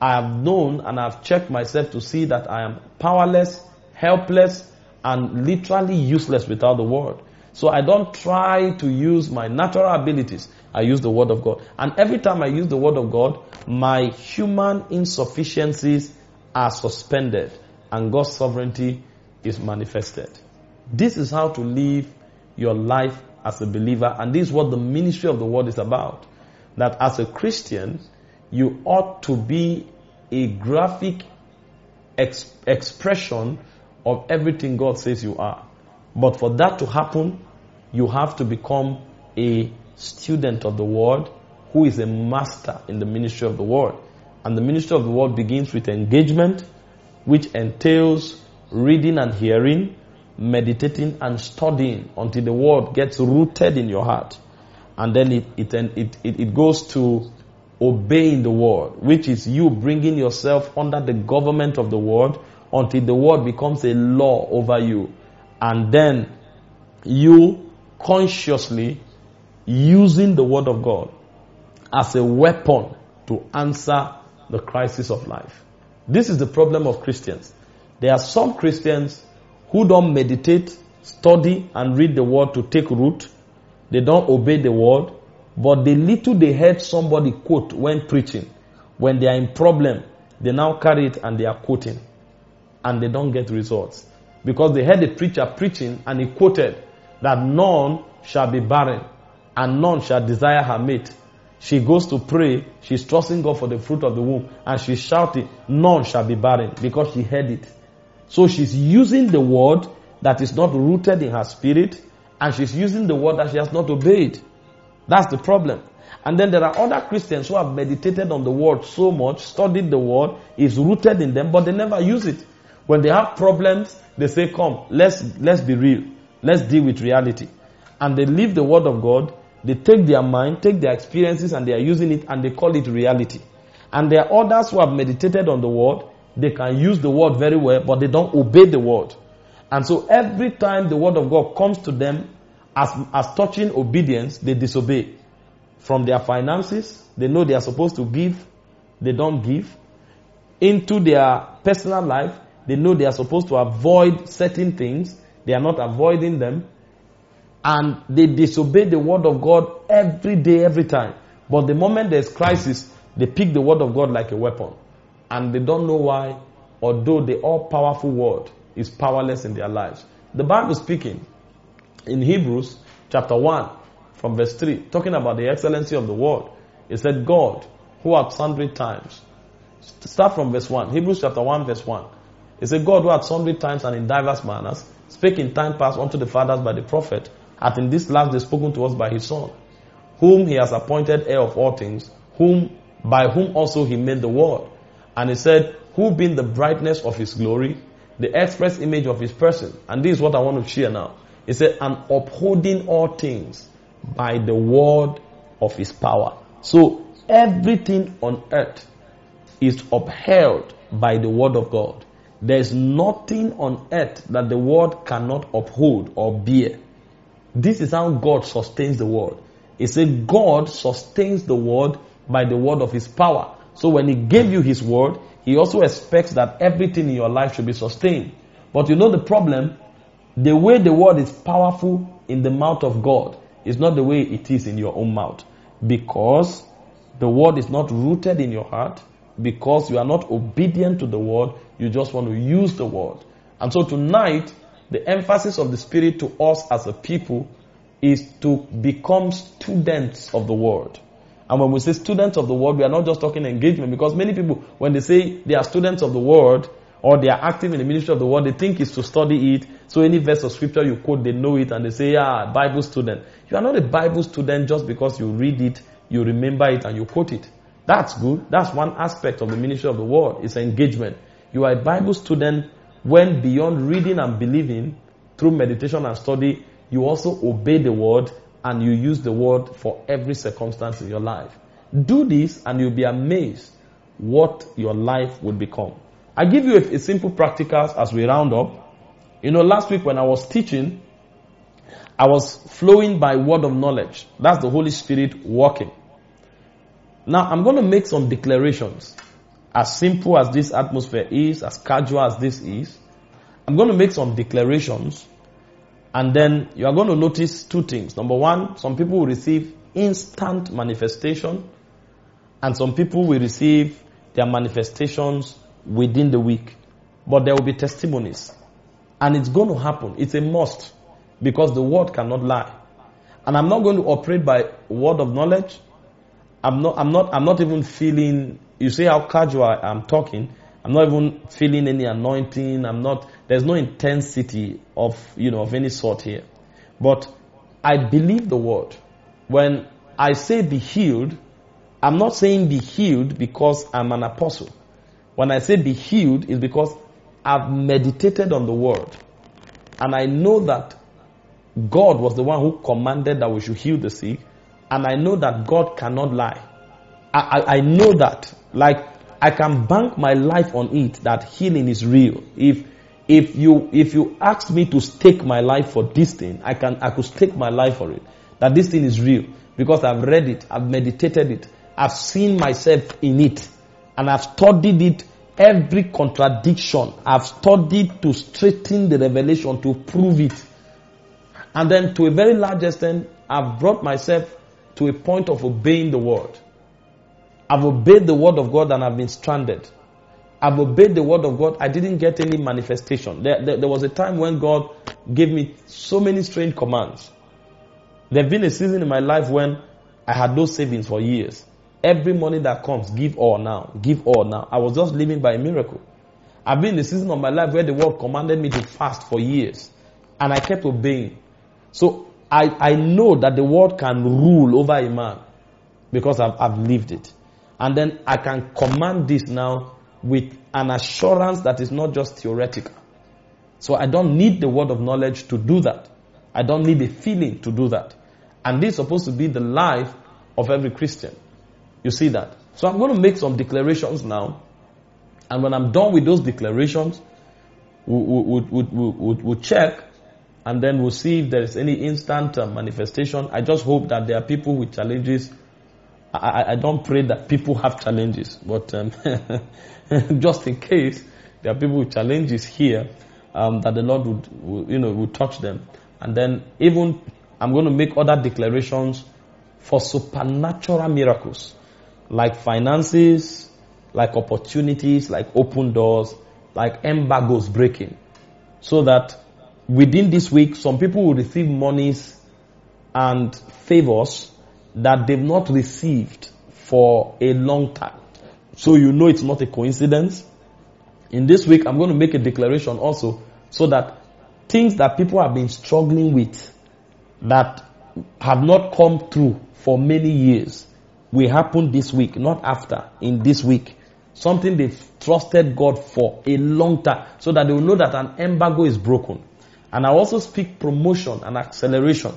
I have known and I've checked myself to see that I am powerless, helpless, and literally useless without the word. So I don't try to use my natural abilities. I use the word of God. And every time I use the word of God, my human insufficiencies are suspended and God's sovereignty is manifested. This is how to live your life as a believer and this is what the ministry of the word is about. That as a Christian, you ought to be a graphic ex- expression of everything God says you are. But for that to happen, you have to become a student of the word who is a master in the ministry of the word. And the ministry of the word begins with engagement, which entails reading and hearing, meditating and studying until the word gets rooted in your heart. And then it, it, it, it, it goes to obeying the word, which is you bringing yourself under the government of the word until the word becomes a law over you. And then you consciously using the word of God as a weapon to answer the crisis of life. This is the problem of Christians. There are some Christians who don't meditate, study, and read the word to take root. They don't obey the word, but the little they heard somebody quote when preaching, when they are in problem, they now carry it and they are quoting and they don't get results. Because they heard the preacher preaching and he quoted that none shall be barren and none shall desire her mate. She goes to pray, she's trusting God for the fruit of the womb and she's shouting, none shall be barren because she heard it. So she's using the word that is not rooted in her spirit and she's using the word that she has not obeyed. That's the problem. And then there are other Christians who have meditated on the word so much, studied the word, is rooted in them, but they never use it. When they have problems, they say, come, let's, let's be real. Let's deal with reality. And they leave the word of God. They take their mind, take their experiences, and they are using it, and they call it reality. And there are others who have meditated on the word. They can use the word very well, but they don't obey the word. And so every time the word of God comes to them as, as touching obedience, they disobey. From their finances, they know they are supposed to give, they don't give. Into their personal life, they know they are supposed to avoid certain things. They are not avoiding them. And they disobey the word of God every day, every time. But the moment there's crisis, they pick the word of God like a weapon. And they don't know why, although the all powerful word is powerless in their lives. The Bible is speaking in Hebrews chapter 1 from verse 3, talking about the excellency of the word. It said, God, who at sundry times, start from verse 1, Hebrews chapter 1 verse 1. It said, God who at sundry times and in diverse manners spake in time past unto the fathers by the prophet, hath in this last day spoken to us by his Son, whom he has appointed heir of all things, whom by whom also he made the world. And he said, who being the brightness of his glory, the express image of his person. And this is what I want to share now. He said, and upholding all things by the word of his power. So everything on earth is upheld by the word of God. There is nothing on earth that the word cannot uphold or bear. This is how God sustains the world. He said God sustains the world by the word of his power. So when he gave you his word, he also expects that everything in your life should be sustained. But you know the problem? The way the word is powerful in the mouth of God is not the way it is in your own mouth. Because the word is not rooted in your heart. Because you are not obedient to the word. You just want to use the word. And so tonight, the emphasis of the Spirit to us as a people is to become students of the word. And when we say students of the word, we are not just talking engagement because many people, when they say they are students of the word or they are active in the ministry of the word, they think it's to study it. So any verse of scripture you quote, they know it and they say, yeah, Bible student. You are not a Bible student just because you read it, you remember it and you quote it. That's good. That's one aspect of the ministry of the word. It's engagement. You are a Bible student when beyond reading and believing through meditation and study, you also obey the word and you use the word for every circumstance in your life. Do this and you'll be amazed what your life will become. I give you a, a simple practicals as we round up. You know, last week when I was teaching, I was flowing by word of knowledge. That's the Holy Spirit working. Now I'm going to make some declarations. As simple as this atmosphere is, as casual as this is, I'm going to make some declarations and then you are going to notice two things. Number one, some people will receive instant manifestation, and some people will receive their manifestations within the week. But there will be testimonies. And it's going to happen. It's a must. Because the word cannot lie. And I'm not going to operate by word of knowledge. I'm not, I'm not, I'm not even feeling, you see how casual I'm talking. I'm not even feeling any anointing. I'm not, there's no intensity of, you know, of any sort here. But I believe the word. When I say be healed, I'm not saying be healed because I'm an apostle. When I say be healed is because I've meditated on the word. And I know that God was the one who commanded that we should heal the sick. And I know that God cannot lie. I, I, I know that. Like, I can bank my life on it that healing is real. If if you if you ask me to stake my life for this thing, I can I could stake my life for it. That this thing is real because I've read it, I've meditated it, I've seen myself in it, and I've studied it. Every contradiction I've studied to straighten the revelation to prove it, and then to a very large extent, I've brought myself to a point of obeying the word. I've obeyed the word of God and I've been stranded. I've obeyed the word of God. I didn't get any manifestation. There, there, there was a time when God gave me so many strange commands. There have been a season in my life when I had no savings for years. Every money that comes, give all now. Give all now. I was just living by a miracle. I've been in a season of my life where the word commanded me to fast for years. And I kept obeying. So I, I know that the word can rule over a man because I've, I've lived it. And then I can command this now with an assurance that is not just theoretical. So I don't need the word of knowledge to do that. I don't need a feeling to do that. And this is supposed to be the life of every Christian. You see that? So I'm going to make some declarations now. And when I'm done with those declarations, we'll, we'll, we'll, we'll check and then we'll see if there is any instant uh, manifestation. I just hope that there are people with challenges I, I don't pray that people have challenges, but um, just in case there are people with challenges here, um, that the Lord would, would, you know, would touch them. And then even I'm going to make other declarations for supernatural miracles, like finances, like opportunities, like open doors, like embargoes breaking. So that within this week, some people will receive monies and favors that they've not received for a long time. So you know it's not a coincidence. In this week, I'm going to make a declaration also so that things that people have been struggling with that have not come through for many years will happen this week, not after, in this week. Something they've trusted God for a long time so that they will know that an embargo is broken. And I also speak promotion and acceleration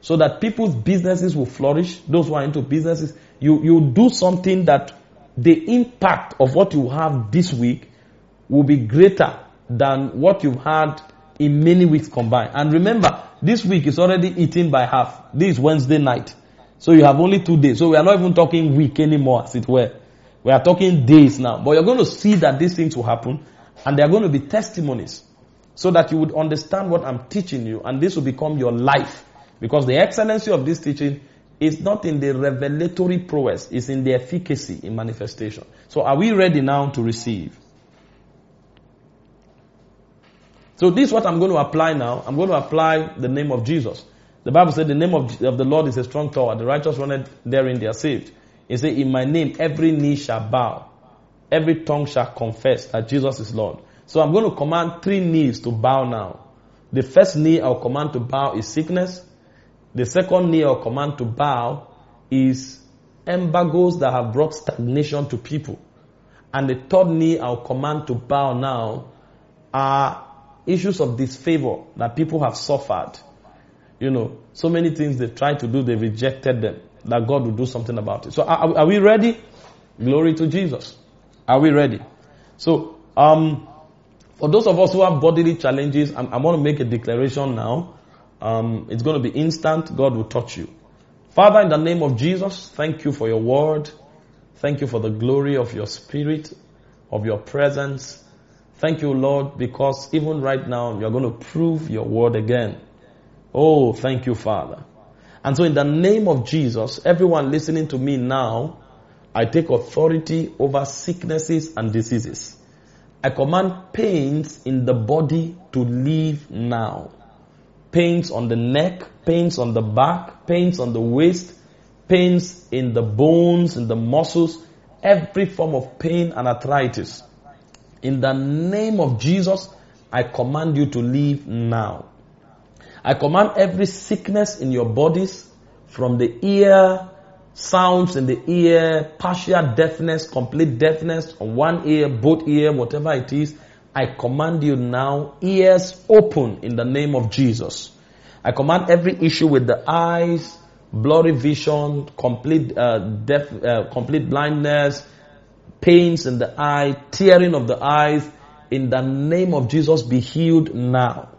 so that people's businesses will flourish. Those who are into businesses, you, you do something that the impact of what you have this week will be greater than what you've had in many weeks combined. And remember, this week is already eaten by half. This is Wednesday night. So you have only two days. So we are not even talking week anymore, as it were. We are talking days now. But you're going to see that these things will happen and they are going to be testimonies so that you would understand what I'm teaching you and this will become your life. Because the excellency of this teaching is not in the revelatory prowess, it's in the efficacy in manifestation. So are we ready now to receive? So this is what I'm going to apply now. I'm going to apply the name of Jesus. The Bible said the name of, of the Lord is a strong tower. The righteous run therein, they are saved. It said, in my name, every knee shall bow. Every tongue shall confess that Jesus is Lord. So I'm going to command three knees to bow now. The first knee I'll command to bow is sickness. The second knee I'll command to bow is embargoes that have brought stagnation to people. And the third knee I'll command to bow now are issues of disfavor that people have suffered. You know, so many things they tried to do, they rejected them. That God will do something about it. So are, are we ready? Glory to Jesus. Are we ready? So, um, for those of us who have bodily challenges, I'm, I'm going to make a declaration now. Um, it's going to be instant. God will touch you. Father, in the name of Jesus, thank you for your word. Thank you for the glory of your spirit, of your presence. Thank you, Lord, because even right now you're going to prove your word again. Oh, thank you, Father. And so in the name of Jesus, everyone listening to me now, I take authority over sicknesses and diseases. I command pains in the body to leave now. Pains on the neck, pains on the back, pains on the waist, pains in the bones, in the muscles, every form of pain and arthritis in the name of Jesus, I command you to leave now. I command every sickness in your bodies from the ear, sounds in the ear, partial deafness, complete deafness on one ear, both ear, whatever it is. I command you now, ears open in the name of Jesus. I command every issue with the eyes, blurry vision, complete uh, deaf, uh, complete blindness, pains in the eye, tearing of the eyes, in the name of Jesus be healed now.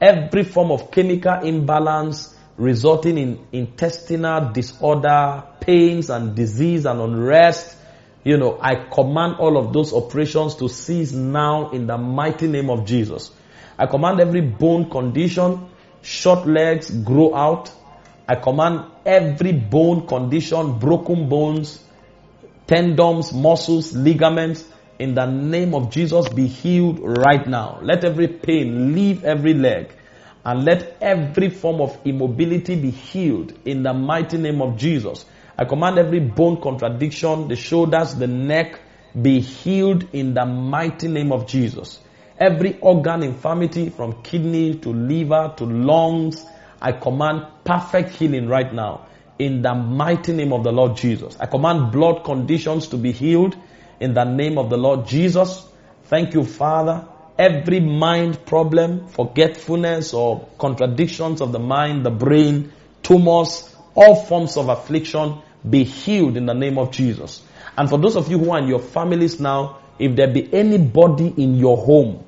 Every form of chemical imbalance resulting in intestinal disorder, pains and disease and unrest, you know, I command all of those operations to cease now in the mighty name of Jesus. I command every bone condition, short legs grow out. I command every bone condition, broken bones, tendons, muscles, ligaments, in the name of Jesus be healed right now. Let every pain leave every leg and let every form of immobility be healed in the mighty name of Jesus. I command every bone contradiction, the shoulders, the neck be healed in the mighty name of Jesus. Every organ infirmity from kidney to liver to lungs, I command perfect healing right now in the mighty name of the Lord Jesus. I command blood conditions to be healed in the name of the Lord Jesus. Thank you, Father. Every mind problem, forgetfulness or contradictions of the mind, the brain, tumors, all forms of affliction be healed in the name of Jesus. And for those of you who are in your families now, if there be anybody in your home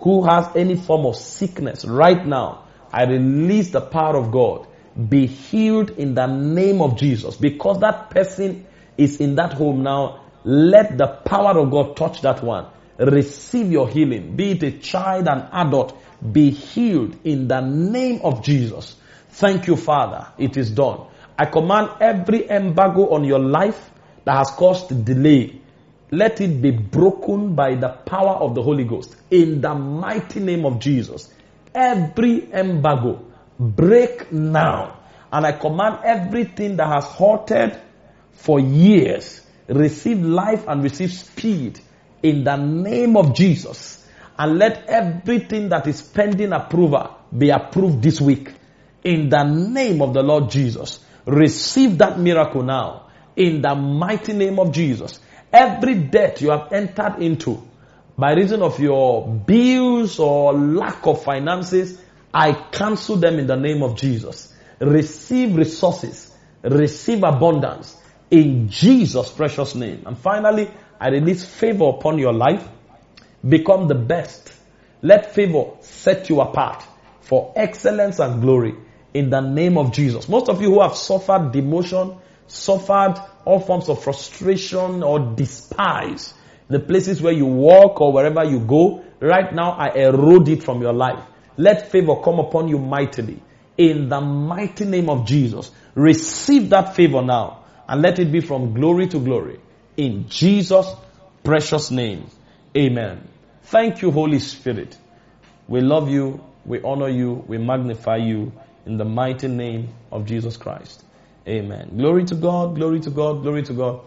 who has any form of sickness right now, I release the power of God be healed in the name of Jesus. Because that person is in that home now, let the power of God touch that one. Receive your healing. Be it a child, an adult, be healed in the name of Jesus. Thank you, Father. It is done. I command every embargo on your life that has caused delay let it be broken by the power of the Holy Ghost. In the mighty name of Jesus. Every embargo, break now. And I command everything that has halted for years, receive life and receive speed in the name of Jesus. And let everything that is pending approval be approved this week. In the name of the Lord Jesus. Receive that miracle now. In the mighty name of Jesus. Every debt you have entered into by reason of your bills or lack of finances, I cancel them in the name of Jesus. Receive resources. Receive abundance in Jesus' precious name. And finally, I release favor upon your life. Become the best. Let favor set you apart for excellence and glory in the name of Jesus. Most of you who have suffered demotion, suffered all forms of frustration or despise, the places where you walk or wherever you go, right now I erode it from your life. Let favor come upon you mightily. In the mighty name of Jesus. Receive that favor now and let it be from glory to glory. In Jesus' precious name. Amen. Thank you, Holy Spirit. We love you, we honor you, we magnify you in the mighty name of Jesus Christ. Amen. Glory to God, glory to God, glory to God.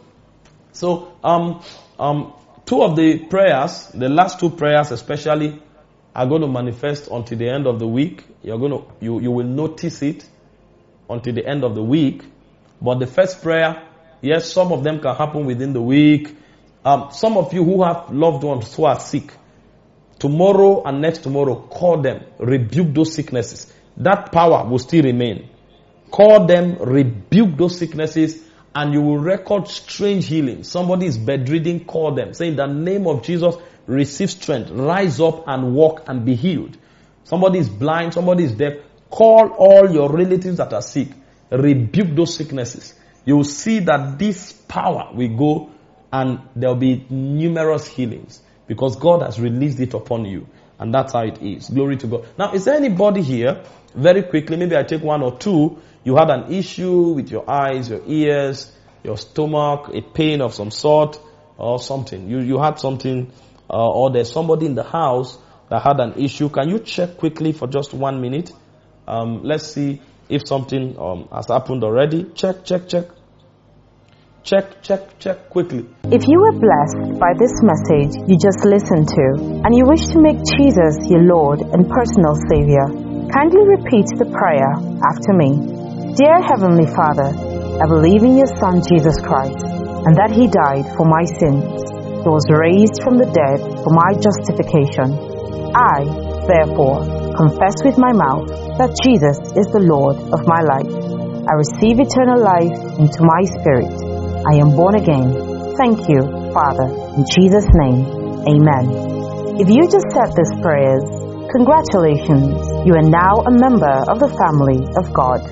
So, um, um, two of the prayers, the last two prayers especially, are going to manifest until the end of the week. You're going to, you, you will notice it until the end of the week. But the first prayer, yes, some of them can happen within the week. Um, some of you who have loved ones who are sick, tomorrow and next tomorrow, call them, rebuke those sicknesses. That power will still remain. Call them, rebuke those sicknesses, and you will record strange healing. Somebody is bedridden, call them. Say, in the name of Jesus, receive strength. Rise up and walk and be healed. Somebody is blind, somebody is deaf. Call all your relatives that are sick. Rebuke those sicknesses. You will see that this power will go and there will be numerous healings because God has released it upon you. And that's how it is. Glory to God. Now, is there anybody here, very quickly, maybe I take one or two, you had an issue with your eyes, your ears, your stomach, a pain of some sort, or something. You, you had something, uh, or there's somebody in the house that had an issue. Can you check quickly for just one minute? Um, let's see if something um, has happened already. Check, check, check. Check, check, check quickly. If you were blessed by this message you just listened to, and you wish to make Jesus your Lord and personal Savior, kindly repeat the prayer after me. Dear Heavenly Father, I believe in your Son Jesus Christ, and that He died for my sins. He was raised from the dead for my justification. I, therefore, confess with my mouth that Jesus is the Lord of my life. I receive eternal life into my spirit. I am born again. Thank you, Father, in Jesus' name. Amen. If you just said these prayers, congratulations. You are now a member of the family of God.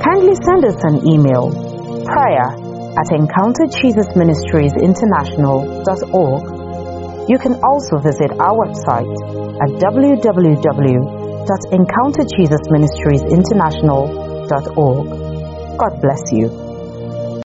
Kindly send us an email prayer at encounterjesusministriesinternational.org. You can also visit our website at www.encounterjesusministriesinternational.org. God bless you.